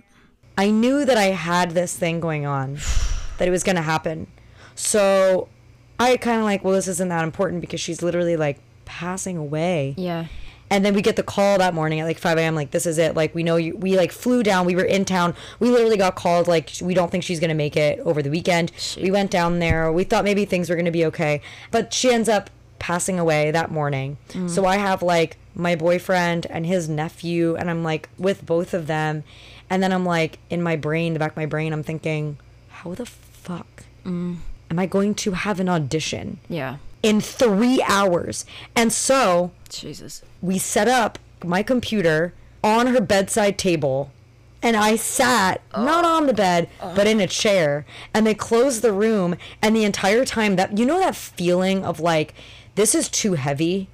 I knew that I had this thing going on, that it was going to happen. So I kind of like, well, this isn't that important because she's literally like passing away. Yeah. And then we get the call that morning at like 5 a.m. Like, this is it. Like, we know you. We like flew down. We were in town. We literally got called. Like, we don't think she's going to make it over the weekend. We went down there. We thought maybe things were going to be okay. But she ends up passing away that morning. Mm. So I have like my boyfriend and his nephew, and I'm like with both of them. And then I'm like in my brain, the back of my brain, I'm thinking, how the fuck mm. am I going to have an audition Yeah. In three hours? And so Jesus. we set up my computer on her bedside table and I sat not oh. on the bed oh. but in a chair and they closed the room and the entire time that you know that feeling of like this is too heavy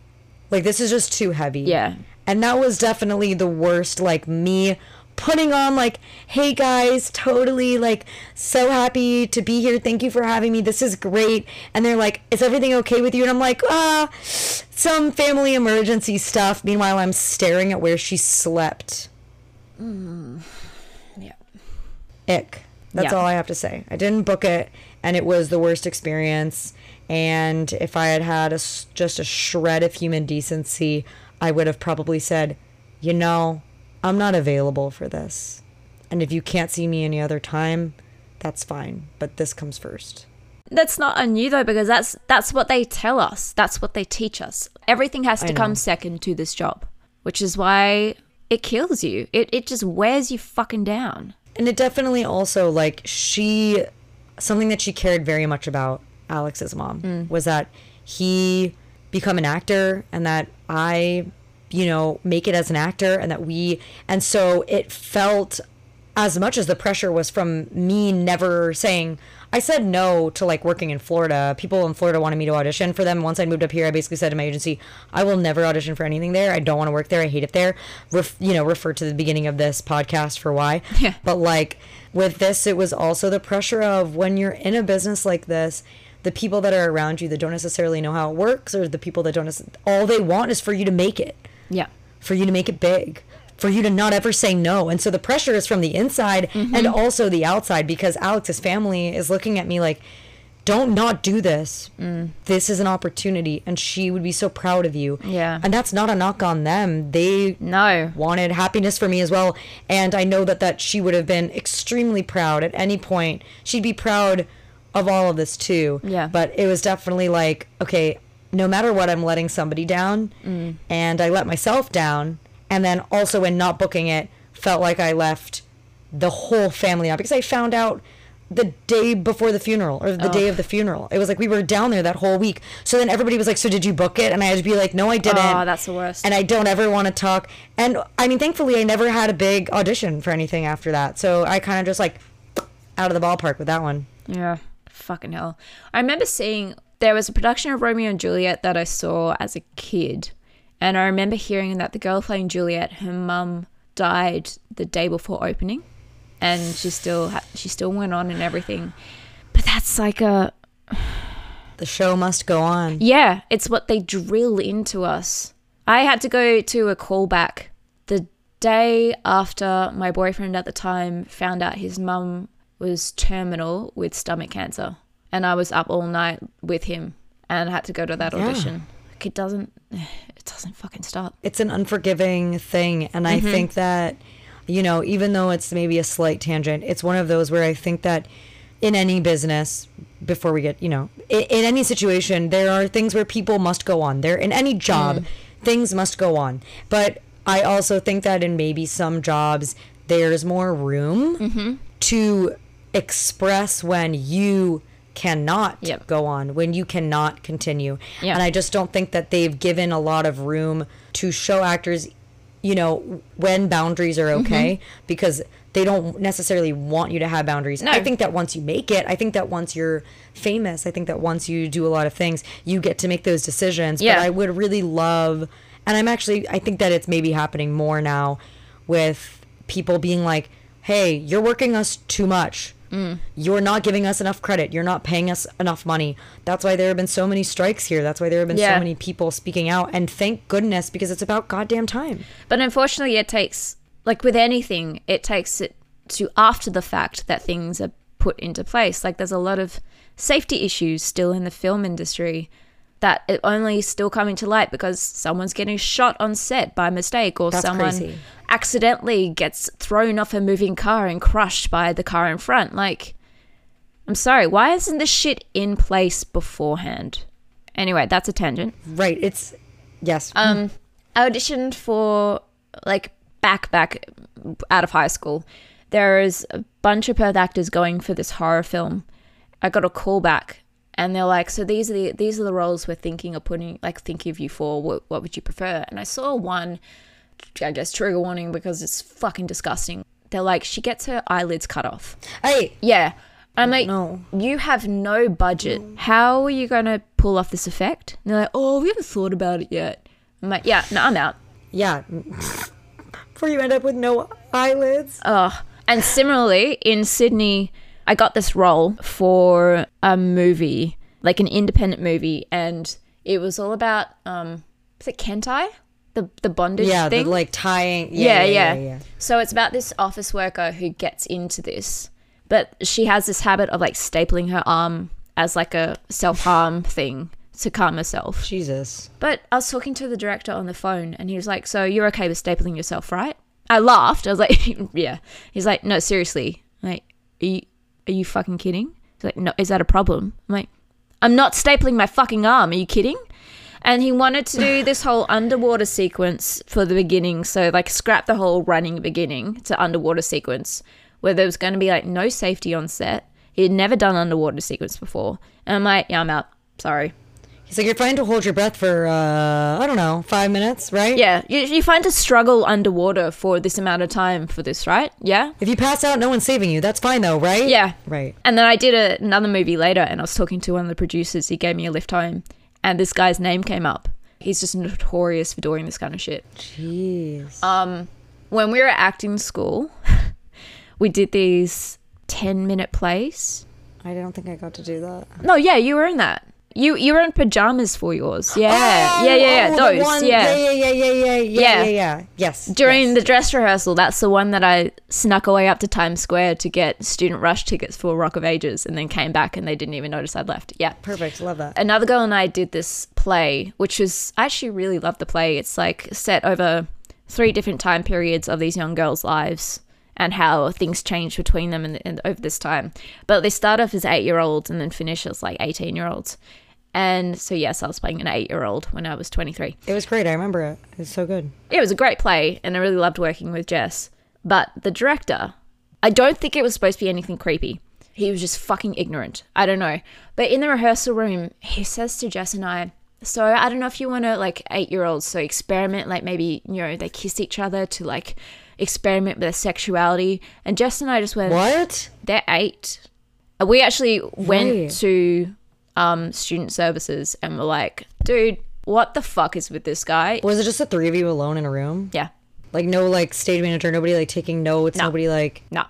like this is just too heavy Yeah. and that was definitely the worst like me putting on like hey guys totally like so happy to be here. Thank you for having me. This is great. And they're like is everything okay with you? And i'm like ah some family emergency stuff. Meanwhile i'm staring at where she slept. Yeah. ick. That's Yeah. all i have to say. I didn't book it and it was the worst experience. And if i had had a just a shred of human decency i would have probably said you know i'm not available for this and if you can't see me any other time that's fine but this comes first That's not on you though, because that's that's what they tell us. That's what they teach us. Everything has to come second to this job, which is why it kills you. It it just wears you fucking down. and it definitely also like she something that she cared very much about alex's mom mm. was that he become an actor and that i you know make it as an actor and that we and so it felt as much as the pressure was from me never saying I said no to like working in Florida. People in Florida wanted me to audition for them. Once I moved up here, I basically said to my agency, I will never audition for anything there. I don't want to work there. I hate it there. Ref, you know, refer to the beginning of this podcast for why. Yeah. But like with this, it was also the pressure of when you're in a business like this, the people that are around you that don't necessarily know how it works, or the people that don't, all they want is for you to make it Yeah. for you to make it big, for you to not ever say no. And so the pressure is from the inside mm-hmm. and also the outside because Alex's family is looking at me like, don't not do this. Mm. This is an opportunity. And she would be so proud of you. Yeah. And that's not a knock on them. They No. wanted happiness for me as well. And I know that, that she would have been extremely proud at any point. She'd be proud of all of this too. Yeah. But it was definitely like, okay, no matter what, I'm letting somebody down. Mm. And I let myself down. And then also in not booking it, felt like I left the whole family out because I found out the day before the funeral or the day oh. of the funeral. It was like we were down there that whole week. So then everybody was like, "So did you book it?" And I had to be like, "No, I didn't." Oh, that's the worst. And I don't ever want to talk. And I mean, thankfully, I never had a big audition for anything after that. So I kind of just like out of the ballpark with that one. Yeah. Fucking hell. I remember seeing there was a production of Romeo and Juliet that I saw as a kid. And I remember hearing that the girl playing Juliet, her mum died the day before opening. And she still ha- she still went on and everything. But that's like a The show must go on. yeah, it's what they drill into us. I had to go to a callback the day after my boyfriend at the time found out his mum was terminal with stomach cancer. And I was up all night with him and I had to go to that Yeah. audition. Like it doesn't it doesn't fucking stop. it's an unforgiving thing and Mm-hmm. i think that you know even though it's maybe a slight tangent it's one of those where i think that in any business before we get you know in, in any situation there are things where people must go on there in any job Mm. things must go on but i also think that in maybe some jobs there's more room Mm-hmm. to express when you cannot Yep. go on when you cannot continue Yeah. and i just don't think that they've given a lot of room to show actors you know when boundaries are Mm-hmm. okay because they don't necessarily want you to have boundaries No. i think that once you make it i think that once you're famous i think that once you do a lot of things you get to make those decisions Yeah. but i would really love and i'm actually i think that it's maybe happening more now with people being like hey you're working us too much Mm. you're not giving us enough credit. You're not paying us enough money. That's why there have been so many strikes here. That's why there have been Yeah. so many people speaking out. And thank goodness because it's about goddamn time. But unfortunately, it takes, like with anything, it takes it to after the fact that things are put into place. Like there's a lot of safety issues still in the film industry that it only still coming to light because someone's getting shot on set by mistake or That's someone crazy. accidentally gets thrown off a moving car and crushed by the car in front. Like, I'm sorry, why isn't this shit in place beforehand? Anyway, that's a tangent. Right. It's yes. Um, I auditioned for like back back out of high school. There is a bunch of Perth actors going for this horror film. I got a call back, and they're like, "So these are the these are the roles we're thinking of putting like thinking of you for. What what would you prefer?" And I saw one, I guess trigger warning because it's fucking disgusting. They're like, she gets her eyelids cut off. hey, Yeah. I'm like, No. you have no budget. How are you going to pull off this effect? And they're like, oh, we haven't thought about it yet. I'm like, yeah, no, I'm out. yeah. Before you end up with no eyelids. Ugh. And similarly, in Sydney, I got this role for a movie, like an independent movie, and it was all about, um, is it Kentai? The, the bondage yeah, thing? the like tying. yeah, Yeah, yeah, yeah, yeah. So it's about this office worker who gets into this, but she has this habit of like stapling her arm as like a self harm thing to calm herself. Jesus. But I was talking to the director on the phone, and he was like, "So you're okay with stapling yourself, right?" I laughed. I was like, "Yeah." He's like, "No, seriously. Like, are you are you fucking kidding?" He's like, "No, is that a problem?" I'm like, "I'm not stapling my fucking arm. Are you kidding?" And he wanted to do this whole underwater sequence for the beginning, so like scrap the whole running beginning to underwater sequence, where there was going to be like no safety on set. He had never done underwater sequence before, and I'm like, "Yeah, I'm out. Sorry." He's like, you're fine to hold your breath for uh, I don't know, five minutes, right? Yeah, you, you find to struggle underwater for this amount of time for this, right? Yeah. If you pass out, no one's saving you. That's fine though, right? Yeah. Right. And then I did a, another movie later, and I was talking to one of the producers. He gave me a lift home, and this guy's name came up. He's just notorious for doing this kind of shit. Jeez. Um, when we were at acting school, we did these ten minute plays. I don't think I got to do that. No, yeah, you were in that. You you were in pajamas for yours. Yeah, oh, yeah, yeah, yeah. Oh, Those, one- yeah. yeah, yeah, yeah, yeah, yeah, Yeah. yeah, yeah, yeah. Yes. During yes. the dress rehearsal, that's the one that I snuck away up to Times Square to get student rush tickets for Rock of Ages and then came back and they didn't even notice I'd left. Yeah. perfect, love that. Another girl and I did this play, which was I actually really loved the play. It's like set over three different time periods of these young girls' lives and how things change between them and, and over this time. But they start off as eight year olds and then finish as like 18 year olds. And so, yes, I was playing an eight year old when I was 23 It was great. I remember it. It was so good. it was a great play and I really loved working with Jess. But the director, I don't think it was supposed to be anything creepy. He was just fucking ignorant. I don't know. But in the rehearsal room, he says to Jess and I, so I don't know if you want to like eight year olds, so experiment, like maybe, you know, they kiss each other to like experiment with their sexuality. And Jess and I just went, What? they're eight. Uh, we actually went Right. to um, student services and were like, dude, what the fuck is with this guy? Was it just the three of you alone in a room? Yeah, Like no like stage manager, nobody like taking notes, No. nobody like no.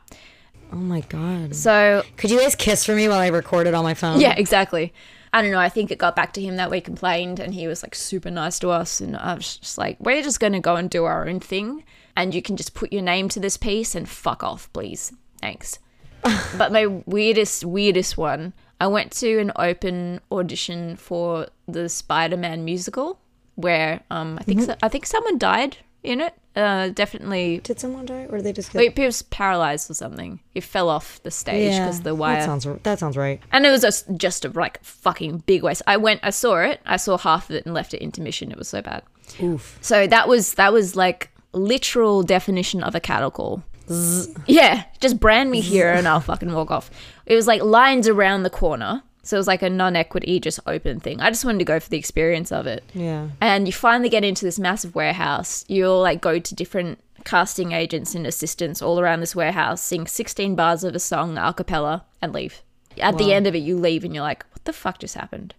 Oh my god. So Could you guys kiss for me while I record it on my phone? Yeah, exactly. I don't know. I think it got back to him that we complained, and he was like super nice to us. And I was just like, we're just going to go and do our own thing. and you can just put your name to this piece and fuck off, please. Thanks. but my weirdest, weirdest one, I went to an open audition for the Spider-Man musical, where um, I think so, I think someone died in it. Uh, definitely, Did someone die, or did they just get? wait, he was paralyzed or something. He fell off the stage because the wire. That sounds that sounds right. And it was just, just a like fucking big waste. I went, I saw it, I saw half of it and left it intermission. It was so bad. Oof. So that was that was like literal definition of a cattle call. Yeah, just brand me here and I'll fucking walk off. It was like lines around the corner. So it was like a non-equity, just open thing. I just wanted to go for the experience of it. Yeah. And you finally get into this massive warehouse. You'll like go to different casting agents and assistants all around this warehouse, sing 16 bars of a song a cappella, and leave. At the end of it, you leave and you're like, what the fuck just happened?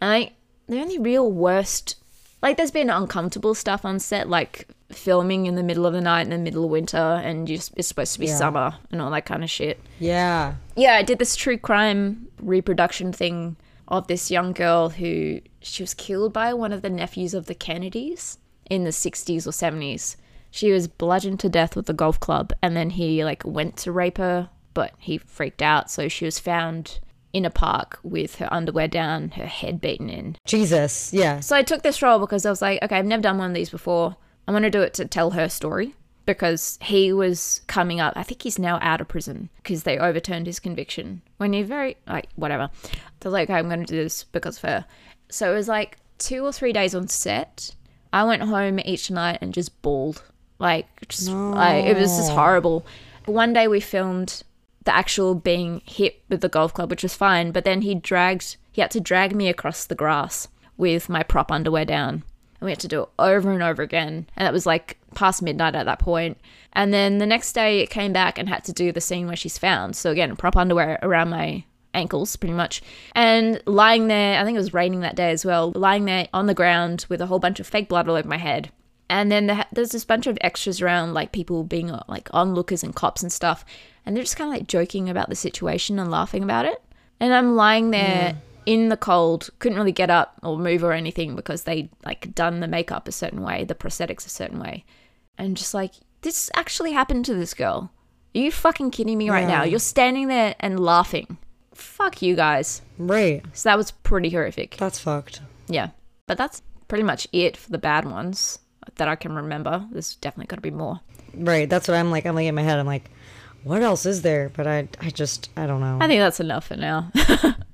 And I, the only real worst, like, there's been uncomfortable stuff on set, like filming in the middle of the night in the middle of winter, and you, it's supposed to be Yeah. summer and all that kind of shit Yeah. yeah, I did this true crime reproduction thing of this young girl who she was killed by one of the nephews of the Kennedys in the 60s or 70s. She was bludgeoned to death with a golf club and then he like went to rape her, but he freaked out, so she was found in a park with her underwear down, her head beaten in. Jesus. Yeah. So I took this role because I was like, okay, I've never done one of these before. I want to do it to tell her story because he was coming up. I think he's now out of prison because they overturned his conviction when you're very like whatever. Was like, okay, I'm going to do this because of her. So it was like two or three days on set. I went home each night and just bawled, like just like it was just horrible. One day we filmed the actual being hit with the golf club, which was fine. But then he dragged, he had to drag me across the grass with my prop underwear down. And we had to do it over and over again. And it was like past midnight at that point. And then the next day it came back and had to do the scene where she's found. So again, prop underwear around my ankles pretty much. And lying there, I think it was raining that day as well, lying there on the ground with a whole bunch of fake blood all over my head. And then there- there's this bunch of extras around, like people being like onlookers and cops and stuff. And they're just kind of like joking about the situation and laughing about it. And I'm lying there in the cold, couldn't really get up or move or anything because they like done the makeup a certain way, the prosthetics a certain way. And just like, this actually happened to this girl. Are you fucking kidding me right now? You're standing there and laughing. Fuck you guys. Right. So that was pretty horrific. That's fucked. Yeah. But that's pretty much it for the bad ones that I can remember. There's definitely got to be more. Right. That's what I'm like. I'm like in my head. I'm like, what else is there? But I, I just, I don't know. I think that's enough for now.